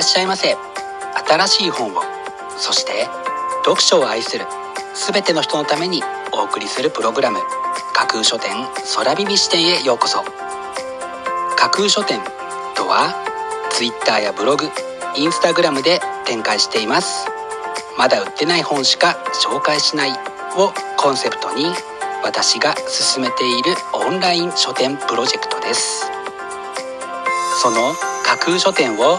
らっしゃいませ。新しい本をそして読書を愛する全ての人のためにお送りするプログラム架空書店空耳視点へようこそ。架空書店とは Twitter やブログインスタグラムで展開しています。まだ売ってない本しか紹介しないをコンセプトに私が進めているオンライン書店プロジェクトです。その架空書店を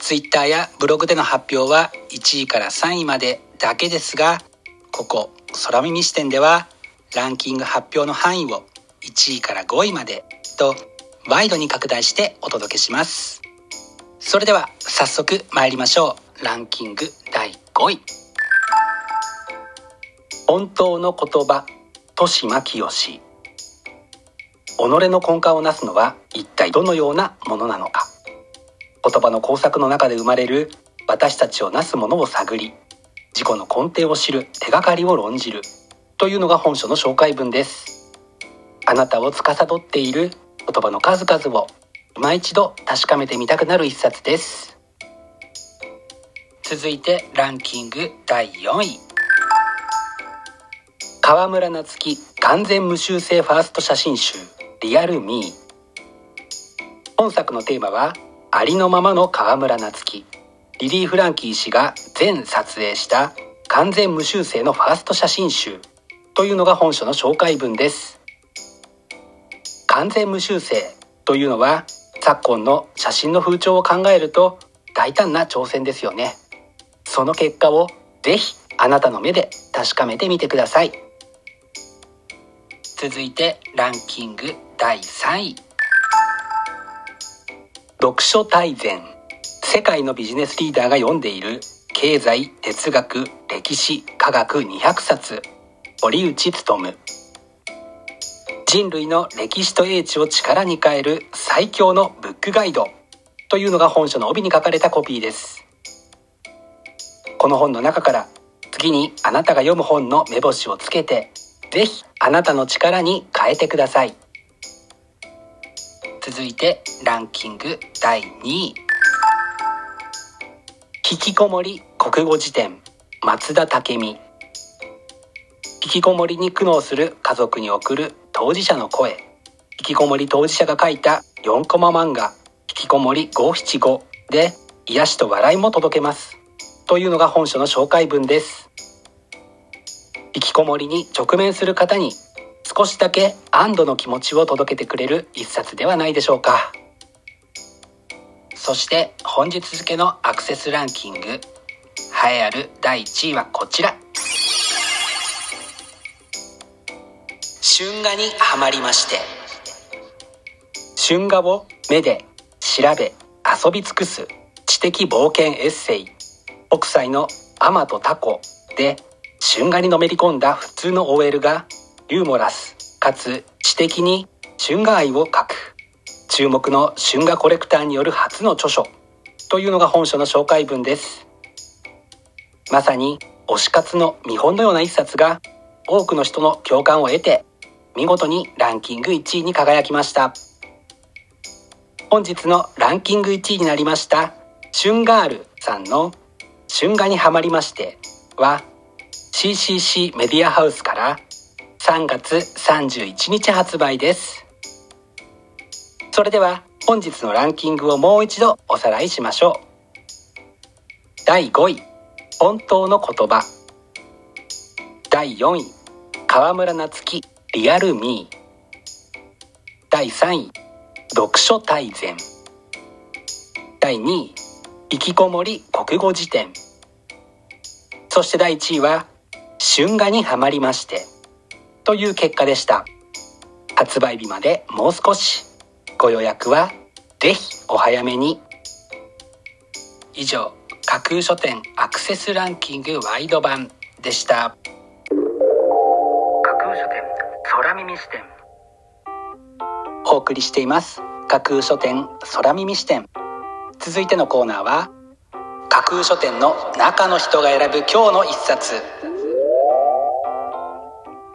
Twitter やブログでの発表は1位から3位までだけですがここ空耳視点ではランキング発表の範囲を1位から5位までとワイドに拡大してお届けします。それでは早速参りましょう。ランキング第5位。本当の言葉豊島清。己の根幹をなすのは一体どのようなものなのか。言葉の工作の中で生まれる私たちをなすものを探り自己の根底を知る手がかりを論じるというのが本書の紹介文です。あなたを司っている言葉の数々を今一度確かめてみたくなる一冊です。続いてランキング第4位。河村夏樹完全無修正ファースト写真集リアルミー。本作のテーマはありのままの河村夏樹リリー・フランキー氏が全撮影した完全無修正のファースト写真集。というのが本書の紹介文です。完全無修正というのは昨今の写真の風潮を考えると大胆な挑戦ですよね。その結果をぜひあなたの目で確かめてみてください。続いてランキング第3位。読書大全。世界のビジネスリーダーが読んでいる。経済哲学歴史科学200冊。堀内勉。人類の歴史と英知を力に変える最強のブックガイド。というのが本書の帯に書かれたコピーです。この本の中から次にあなたが読む本の目星をつけてぜひあなたの力に変えてください。続いてランキング第2位。引きこもり国語辞典松田武美。引きこもりに苦悩する家族に送る当事者の声。引きこもり当事者が書いた4コマ漫画。引きこもり五七五。で癒しと笑いも届けます。というのが本書の紹介文です。引きこもりに直面する方に少しだけ安堵の気持ちを届けてくれる一冊ではないでしょうか。そして本日付のアクセスランキング栄えある第1位はこちら。春画にはまりまして春画を目で調べ遊び尽くす知的冒険エッセイ北斎の「アマとタコ」で春画にのめり込んだ普通の OL がユーモラスかつ知的に春画愛を描く。注目の春画コレクターによる初の著書。というのが本書の紹介文です。まさに推し活の見本のような一冊が多くの人の共感を得て見事にランキング1位に輝きました。本日のランキング1位になりましたシュンガールさんの「春画にはまりまして」は CCC メディアハウスから3月31日発売です。それでは本日のランキングをもう一度おさらいしましょう。第5位本当の言葉。第4位河村夏樹リアルミー。第3位読書大全。第2位引きこもり国語辞典。そして第1位は春画にはまりまして。という結果でした。発売日までもう少し。ご予約はぜひお早めに。以上架空書店アクセスランキングワイド版でした。架空書店空耳視点。お送りしています。架空書店空耳視点。続いてのコーナーは架空書店の中の人が選ぶ今日の一冊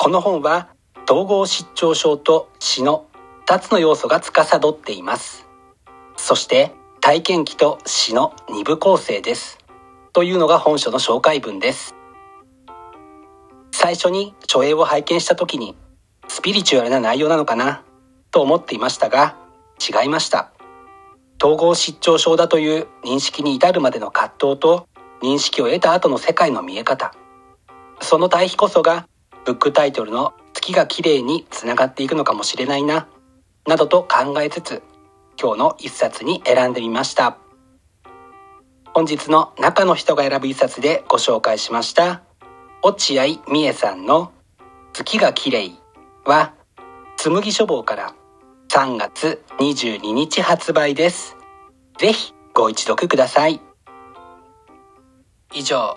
この本は統合失調症と死の2つの要素が司っています。そして体験記と詩の2部構成です。というのが本書の紹介文です。最初に書影を拝見した時にスピリチュアルな内容なのかなと思っていましたが違いました。統合失調症だという認識に至るまでの葛藤と認識を得た後の世界の見え方。その対比こそがブックタイトルの月が綺麗につながっていくのかもしれないななどと考えつつ今日の一冊に選んでみました本日の中の人が選ぶ一冊でご紹介しました落合美恵さんの月が綺麗は紬書房から3月22日発売です。ぜひご一読ください。以上、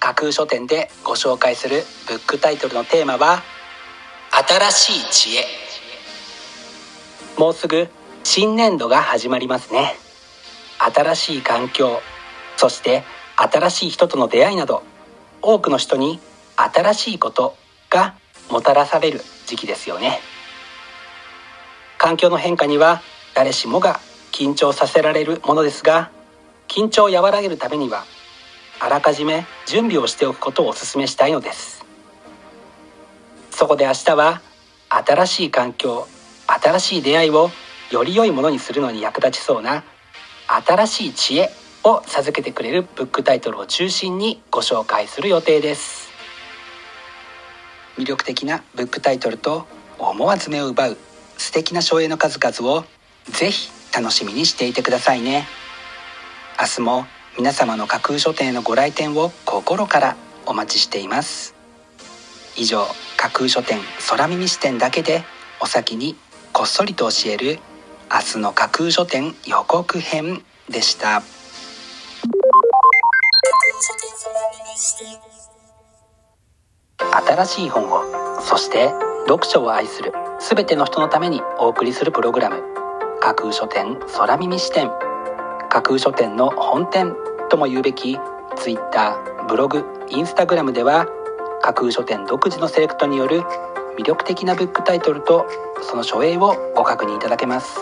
架空書店でご紹介するブックタイトルのテーマは新しい知恵。もうすぐ新年度が始まりますね。新しい環境そして新しい人との出会いなど多くの人に新しいことがもたらされる時期ですよね。環境の変化には誰しもが緊張させられるものですが緊張を和らげるためにはあらかじめ準備をしておくことをお勧めしたいのです。そこで明日は新しい環境新しい出会いをより良いものにするのに役立ちそうな新しい知恵を授けてくれるブックタイトルを中心にご紹介する予定です。魅力的なブックタイトルと思わず目を奪う素敵な書影の数々をぜひ楽しみにしていてくださいね。明日も皆様の架空書店のご来店を心からお待ちしています。以上架空書店空耳視点だけでお先にこっそりと教える明日の架空書店予告編でした。新しい本をそして読書を愛する全ての人のためにお送りするプログラム架空書店空耳視点。架空書店の本店。とも言うべき Twitter ブログインスタグラムでは架空書店独自のセレクトによる魅力的なブックタイトルとその書影をご確認いただけます。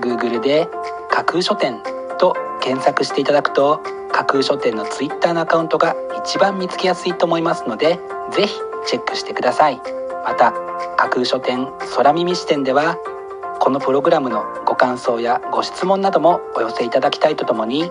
Google で架空書店と検索していただくと架空書店の Twitter のアカウントが一番見つけやすいと思いますのでぜひチェックしてください。また架空書店空耳視点ではこのプログラムのご感想やご質問などもお寄せいただきたいとともに